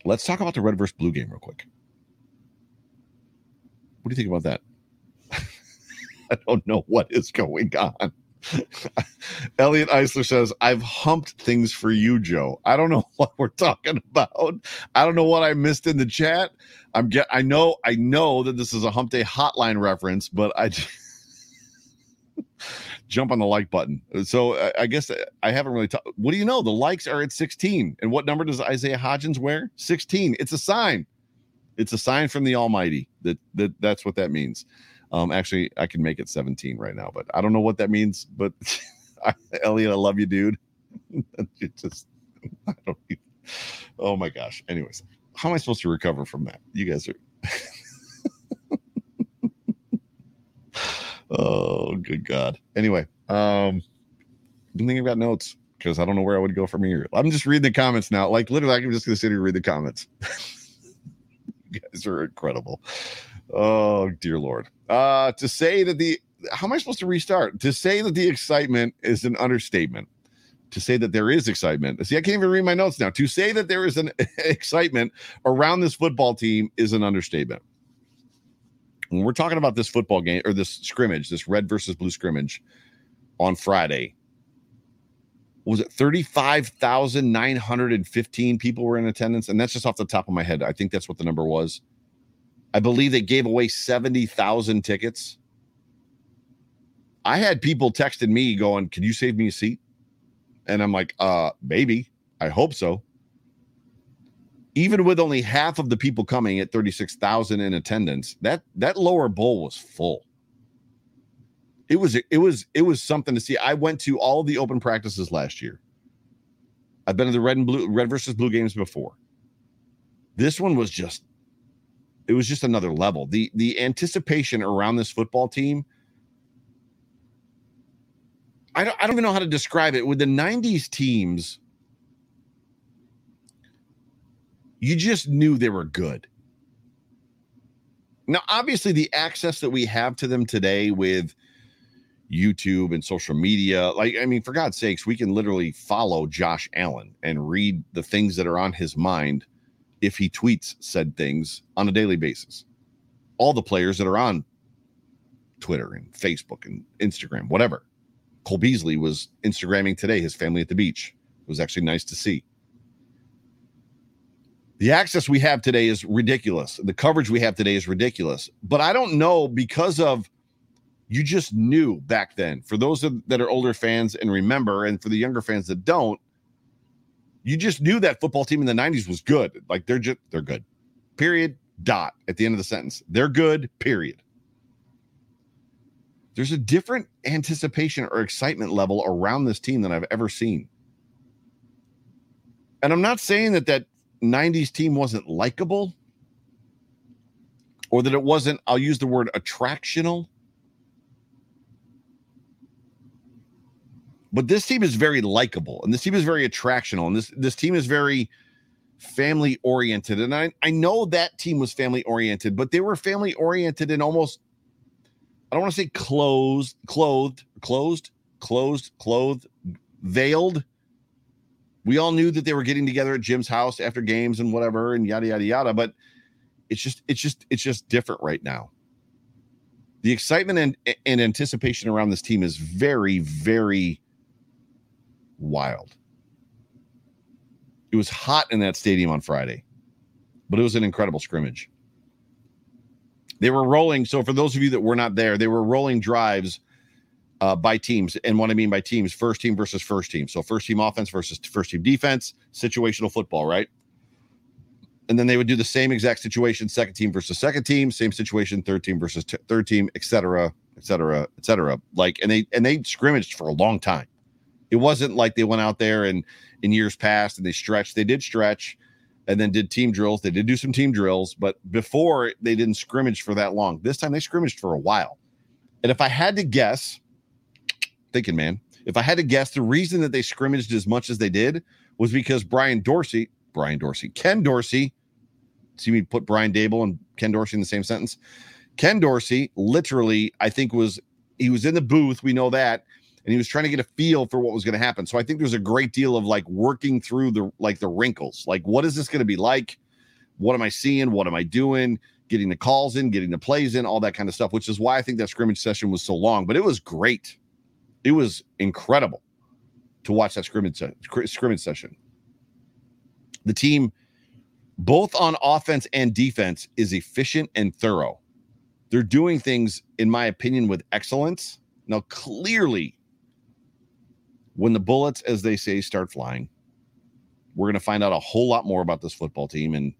Let's talk about the red versus blue game real quick. What do you think about that? I don't know what is going on. Elliot Eisler says, I've humped things for you, Joe. I don't know what we're talking about. I don't know what I missed in the chat. I'm get I know I know that this is a hump day hotline reference, but I jump on the like button. So I, I guess uh, I haven't really talked. What do you know? The likes are at 16. And what number does Isaiah Hodgins wear? 16. It's a sign. It's a sign from the Almighty that that that's what that means. Um, actually, I can make it 17 right now, but I don't know what that means. But Elliot, I love you, dude. it just, I don't. Even, oh my gosh. Anyways, how am I supposed to recover from that? You guys are. oh, good God. Anyway, um, I think I've got notes because I don't know where I would go from here. I'm just reading the comments now. Like literally, I'm just gonna sit here and read the comments. you guys are incredible. Oh dear Lord. Uh to say that the how am I supposed to restart? To say that the excitement is an understatement. To say that there is excitement. See, I can't even read my notes now. To say that there is an excitement around this football team is an understatement. When we're talking about this football game or this scrimmage, this red versus blue scrimmage on Friday, was it 35,915 people were in attendance? And that's just off the top of my head. I think that's what the number was. I believe they gave away 70,000 tickets. I had people texting me going, Can you save me a seat? And I'm like, uh, maybe. I hope so. Even with only half of the people coming at 36,000 in attendance, that that lower bowl was full. It was it was it was something to see. I went to all the open practices last year. I've been to the red and blue red versus blue games before. This one was just it was just another level. The the anticipation around this football team. I don't, I don't even know how to describe it. With the 90s teams, you just knew they were good. Now, obviously, the access that we have to them today with YouTube and social media, like, I mean, for God's sakes, we can literally follow Josh Allen and read the things that are on his mind if he tweets said things on a daily basis. All the players that are on Twitter and Facebook and Instagram, whatever. Cole Beasley was Instagramming today his family at the beach. It was actually nice to see. The access we have today is ridiculous. The coverage we have today is ridiculous. But I don't know because of you just knew back then. For those that are older fans and remember, and for the younger fans that don't, you just knew that football team in the 90s was good. Like they're just they're good. Period. Dot at the end of the sentence. They're good. Period. There's a different anticipation or excitement level around this team than I've ever seen. And I'm not saying that that 90s team wasn't likable or that it wasn't, I'll use the word attractional. But this team is very likable and this team is very attractional and this this team is very family oriented. And I, I know that team was family oriented, but they were family oriented in almost I don't want to say closed, clothed, closed, closed, clothed, veiled. We all knew that they were getting together at Jim's house after games and whatever and yada yada yada, but it's just it's just it's just different right now. The excitement and, and anticipation around this team is very, very wild. It was hot in that stadium on Friday, but it was an incredible scrimmage. They were rolling. So for those of you that were not there, they were rolling drives uh, by teams. And what I mean by teams, first team versus first team. So first team offense versus first team defense, situational football, right? And then they would do the same exact situation, second team versus second team, same situation, third team versus t- third team, et cetera, et cetera, et cetera. Like, and they and they scrimmaged for a long time. It wasn't like they went out there and in years past and they stretched. They did stretch, and then did team drills. They did do some team drills, but before they didn't scrimmage for that long. This time they scrimmaged for a while. And if I had to guess, thinking, man, if I had to guess, the reason that they scrimmaged as much as they did was because Brian Dorsey, Brian Dorsey, Ken Dorsey, see me put Brian Daboll and Ken Dorsey in the same sentence. Ken Dorsey literally, I think, was he was in the booth. We know that and he was trying to get a feel for what was going to happen. So I think there's a great deal of like working through the like the wrinkles. Like, what is this going to be like? What am I seeing? What am I doing? Getting the calls in, getting the plays in, all that kind of stuff, which is why I think that scrimmage session was so long, but it was great. It was incredible to watch that scrimmage scrimmage session. The team, both on offense and defense, is efficient and thorough. They're doing things, in my opinion, with excellence. Now, clearly, when the bullets, as they say, start flying, we're going to find out a whole lot more about this football team and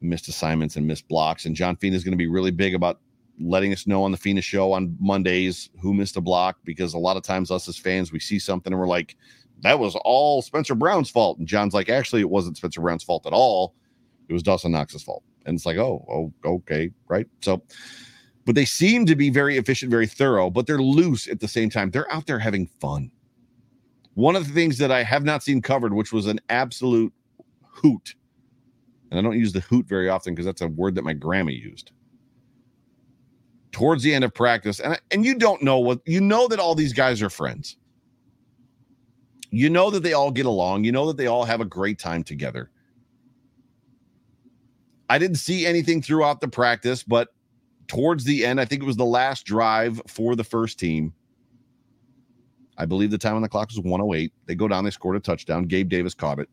missed assignments and missed blocks. And John Fina is going to be really big about letting us know on the Fina show on Mondays who missed a block because a lot of times us as fans we see something and we're like, that was all Spencer Brown's fault. And John's like, actually, it wasn't Spencer Brown's fault at all. It was Dawson Knox's fault. And it's like, oh, oh, okay, right. So, but they seem to be very efficient, very thorough, but they're loose at the same time. They're out there having fun. One of the things that I have not seen covered, which was an absolute hoot, and I don't use the hoot very often because that's a word that my grandma used. Towards the end of practice, and and you don't know what you know that all these guys are friends. You know that they all get along. You know that they all have a great time together. I didn't see anything throughout the practice, but towards the end, I think it was the last drive for the first team. I believe the time on the clock was 108. They go down, they scored a touchdown. Gabe Davis caught it.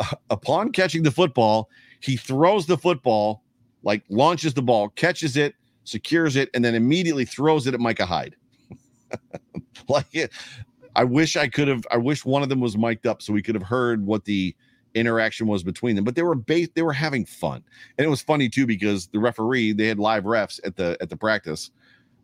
Upon catching the football, he throws the football, like launches the ball, catches it, secures it, and then immediately throws it at Micah Hyde. like, I wish I could have. I wish one of them was mic'd up so we could have heard what the interaction was between them. But they were they were having fun, and it was funny too because the referee they had live refs at the at the practice.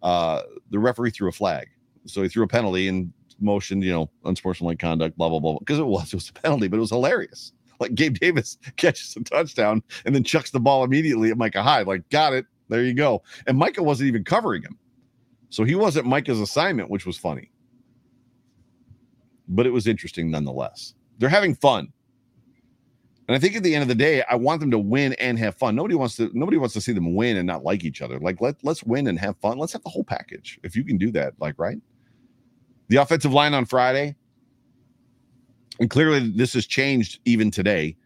Uh, the referee threw a flag, so he threw a penalty and motioned, you know, unsportsmanlike conduct, blah, blah, blah. Because it was, it was a penalty, but it was hilarious. Like Gabe Davis catches a touchdown and then chucks the ball immediately at Micah Hyde. Like, got it. There you go. And Micah wasn't even covering him. So he wasn't Micah's assignment, which was funny. But it was interesting nonetheless. They're having fun. And I think at the end of the day, I want them to win and have fun. Nobody wants to nobody wants to see them win and not like each other. Like let let's win and have fun. Let's have the whole package. If you can do that, like right? The offensive line on Friday. And clearly this has changed even today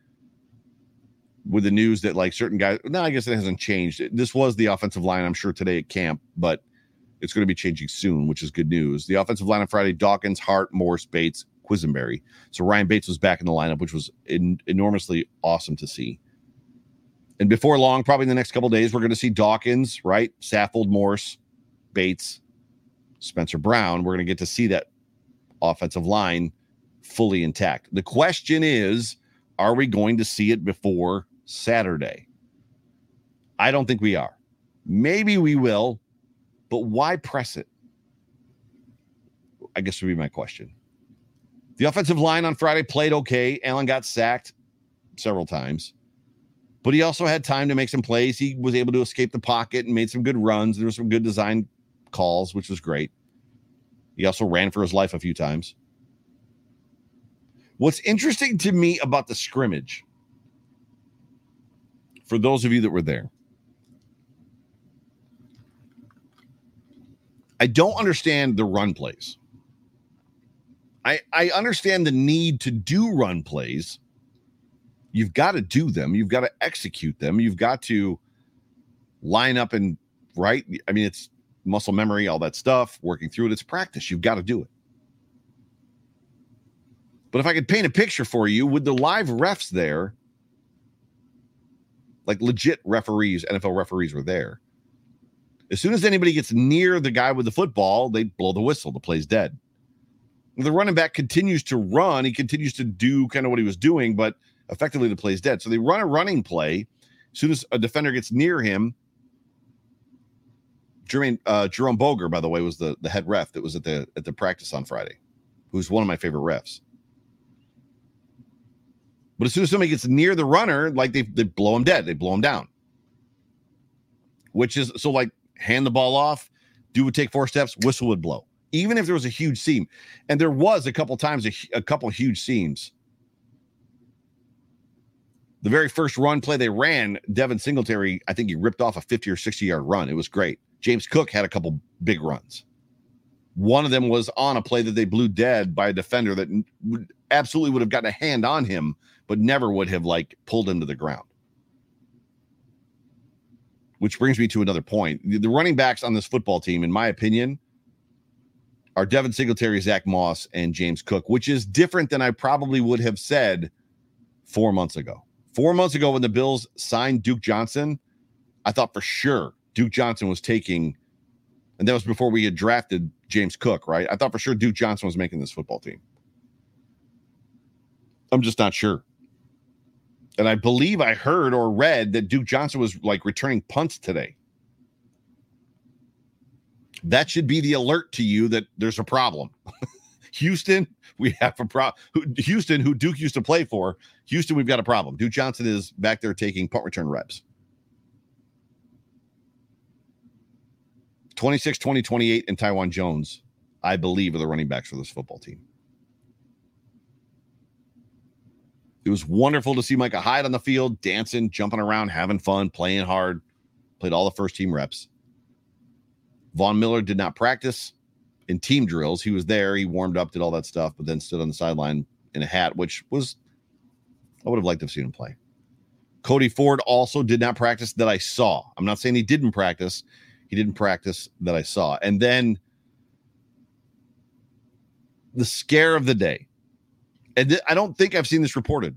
with the news that like certain guys no, I guess it hasn't changed. This was the offensive line, I'm sure, today at camp, but it's going to be changing soon, which is good news. The offensive line on Friday, Dawkins, Hart, Morse, Bates, Quessenberry. So Ryan Bates was back in the lineup, which was enormously awesome to see. And before long, probably in the next couple days, we're going to see Dawkins, right? Saffold, Morse, Bates, Spencer Brown. We're going to get to see that offensive line fully intact. The question is, are we going to see it before Saturday? I don't think we are. Maybe we will, but why press it? I guess would be my question. The offensive line on Friday played okay. Allen got sacked several times, but he also had time to make some plays. He was able to escape the pocket and made some good runs. There were some good design calls, which was great. He also ran for his life a few times. What's interesting to me about the scrimmage, for those of you that were there, I don't understand the run plays. I, I understand the need to do run plays. You've got to do them. You've got to execute them. You've got to line up and right. I mean, it's muscle memory, all that stuff, working through it. It's practice. You've got to do it. But if I could paint a picture for you with the live refs there, like legit referees, NFL referees were there. As soon as anybody gets near the guy with the football, they blow the whistle. The play's dead. The running back continues to run. He continues to do kind of what he was doing, but effectively the play's dead. So they run a running play. As soon as a defender gets near him, Jermaine uh, Jerome Boger, by the way, was the, the head ref that was at the at the practice on Friday, who's one of my favorite refs. But as soon as somebody gets near the runner, like they, they blow him dead, they blow him down. Which is so like hand the ball off, do would take four steps, whistle would blow, even if there was a huge seam. And there was a couple times a, a couple huge seams. The very first run play they ran, Devin Singletary, I think he ripped off a 50 or 60 yard run. It was great. James Cook had a couple big runs. One of them was on a play that they blew dead by a defender that would, absolutely would have gotten a hand on him, but never would have like pulled him to the ground. Which brings me to another point. The running backs on this football team, in my opinion, are Devin Singletary, Zach Moss, and James Cook, which is different than I probably would have said four months ago. Four months ago, when the Bills signed Duke Johnson, I thought for sure Duke Johnson was taking, and that was before we had drafted James Cook, right? I thought for sure Duke Johnson was making this football team. I'm just not sure. And I believe I heard or read that Duke Johnson was like returning punts today. That should be the alert to you that there's a problem. Houston, we have a problem. Houston, who Duke used to play for, Houston, we've got a problem. Duke Johnson is back there taking punt return reps. 26, 20, 28, and Taiwan Jones, I believe, are the running backs for this football team. It was wonderful to see Micah Hyde on the field, dancing, jumping around, having fun, playing hard. Played all the first team reps. Von Miller did not practice in team drills. He was there, he warmed up, did all that stuff, but then stood on the sideline in a hat, which was, I would have liked to have seen him play. Cody Ford also did not practice that I saw. I'm not saying he didn't practice. He didn't practice that I saw. And then the scare of the day. And th- I don't think I've seen this reported.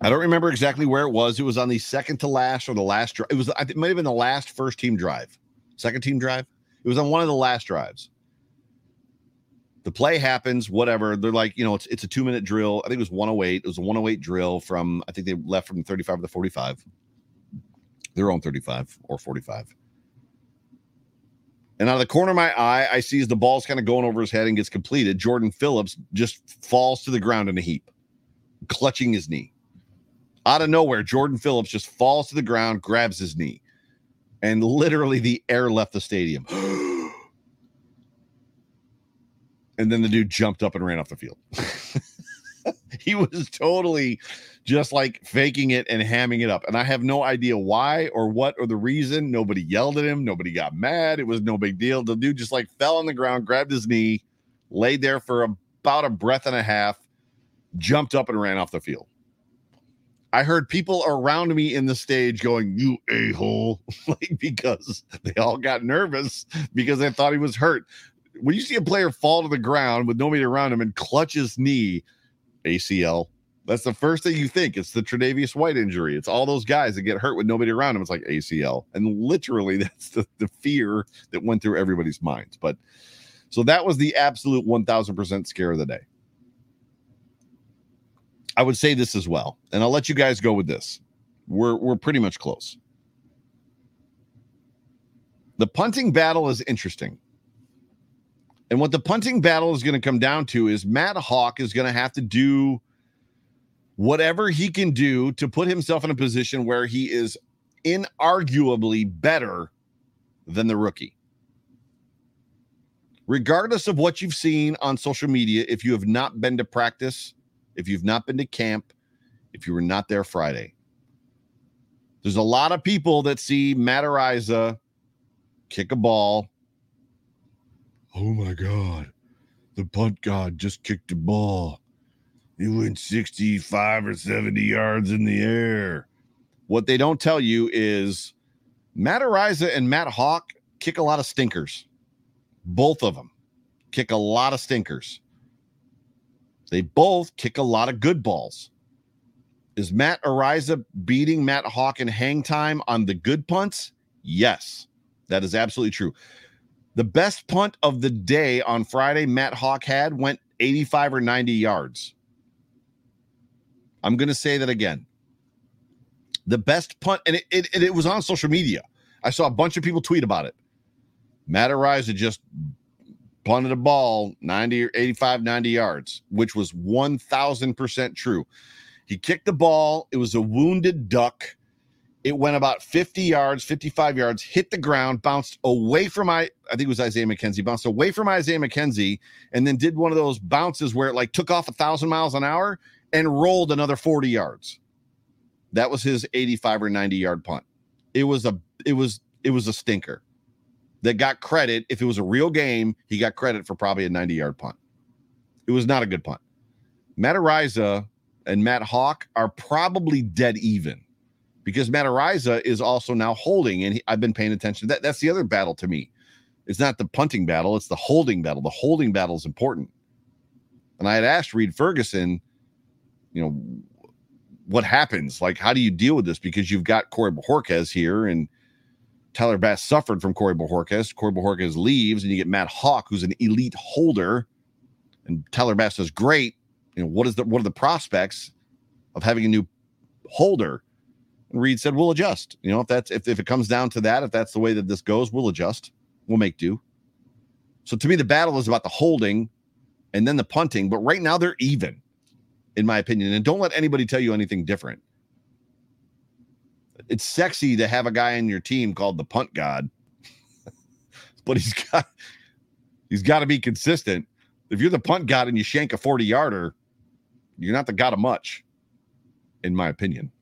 I don't remember exactly where it was. It was on the second to last or the last drive. It was, it might have been the last first team drive, second team drive. It was on one of the last drives. The play happens, whatever. They're like, you know, it's it's a two minute drill. I think it was 108. It was a 108 drill from, I think they left from 35 to 45 their own 35 or 45. And out of the corner of my eye, I see as the ball's kind of going over his head and gets completed, Jordan Phillips just falls to the ground in a heap, clutching his knee. Out of nowhere, Jordan Phillips just falls to the ground, grabs his knee, and literally the air left the stadium. and then the dude jumped up and ran off the field. he was totally just like faking it and hamming it up. And I have no idea why or what or the reason. Nobody yelled at him. Nobody got mad. It was no big deal. The dude just like fell on the ground, grabbed his knee, laid there for about a breath and a half, jumped up and ran off the field. I heard people around me in the stage going, "You a hole," like because they all got nervous because they thought he was hurt. When you see a player fall to the ground with nobody around him and clutch his knee, ACL. That's the first thing you think. It's the Tre'Davious White injury. It's all those guys that get hurt with nobody around them. It's like ACL. And literally, that's the, the fear that went through everybody's minds. But so that was the absolute 1000% scare of the day. I would say this as well, and I'll let you guys go with this. We're we're pretty much close. The punting battle is interesting. And what the punting battle is going to come down to is Matt Haack is going to have to do whatever he can do to put himself in a position where he is inarguably better than the rookie. Regardless of what you've seen on social media, if you have not been to practice, if you've not been to camp, if you were not there Friday, there's a lot of people that see Matt Araiza kick a ball. Oh my God. The punt god just kicked a ball. He went 65 or 70 yards in the air. What they don't tell you is Matt Araiza and Matt Haack kick a lot of stinkers. Both of them kick a lot of stinkers. They both kick a lot of good balls. Is Matt Araiza beating Matt Haack in hang time on the good punts? Yes. That is absolutely true. The best punt of the day on Friday, Matt Haack had went 85 or 90 yards. I'm going to say that again. The best punt, and it, it, it, was on social media. I saw a bunch of people tweet about it. Matt Araiza just punted a ball 90 or 85, 90 yards, which was 1000% true. He kicked the ball. It was a wounded duck it went about 50 yards, 55 yards, hit the ground, bounced away from my, I think it was Isaiah McKenzie, bounced away from Isaiah McKenzie, and then did one of those bounces where it like took off a thousand miles an hour and rolled another 40 yards. That was his 85 or 90 yard punt. It was a, it was, it was a stinker that got credit. If it was a real game, he got credit for probably a 90 yard punt. It was not a good punt. Matt Araiza and Matt Haack are probably dead even because Matt Araiza is also now holding, and he, I've been paying attention. That that's the other battle to me. It's not the punting battle; it's the holding battle. The holding battle is important. And I had asked Reid Ferguson, you know, what happens? Like, how do you deal with this? Because you've got Corey Bojorquez here, and Tyler Bass suffered from Corey Bojorquez. Corey Bojorquez leaves, and you get Matt Haack, who's an elite holder, and Tyler Bass does great. You know, what is the what are the prospects of having a new holder? Reid said, "We'll adjust. You know, if that's if, if it comes down to that, if that's the way that this goes, we'll adjust. We'll make do." So to me, the battle is about the holding and then the punting. But right now, they're even, in my opinion. And don't let anybody tell you anything different. It's sexy to have a guy in your team called the punt god, but he's got he's got to be consistent. If you're the punt god and you shank a 40 yarder, you're not the god of much, in my opinion.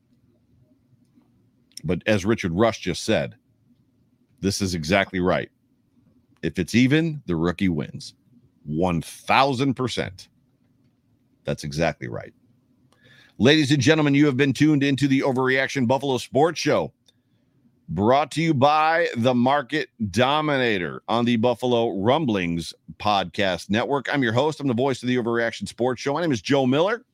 But as Richard Rush just said, this is exactly right. If it's even, the rookie wins. 1000%. That's exactly right. Ladies and gentlemen, you have been tuned into the Overreaction Buffalo Sports Show, brought to you by the Market Dominator on the Buffalo Rumblings Podcast Network. I'm your host. I'm the voice of the Overreaction Sports Show. My name is Joe Miller.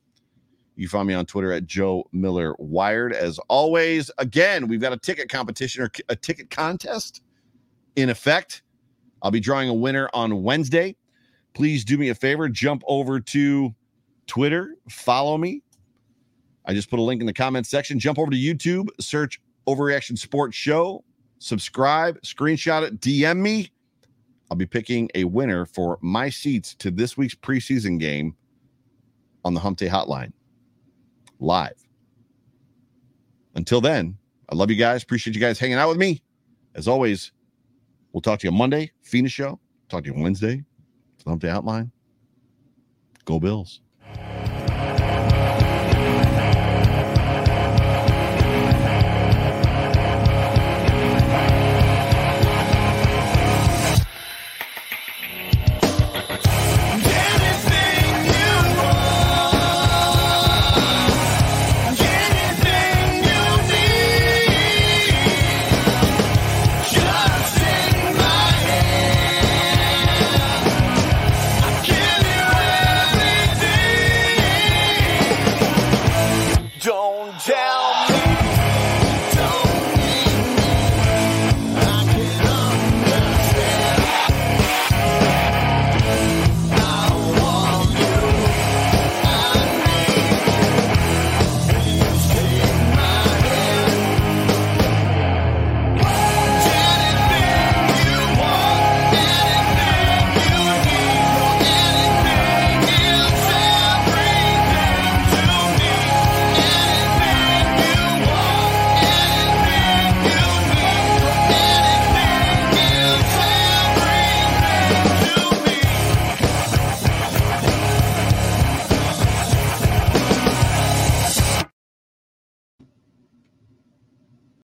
You find me on Twitter at Joe Miller Wired. As always, again, we've got a ticket competition or a ticket contest in effect. I'll be drawing a winner on Wednesday. Please do me a favor, jump over to Twitter, follow me. I just put a link in the comments section. Jump over to YouTube, search Overreaction Sports Show, subscribe, screenshot it, DM me. I'll be picking a winner for my seats to this week's preseason game on the Hump Day Hotline live. Until then, I love you guys. Appreciate you guys hanging out with me. As always, we'll talk to you Monday, Phoenix show. Talk to you Wednesday, Hump Day Hotline. Go Bills.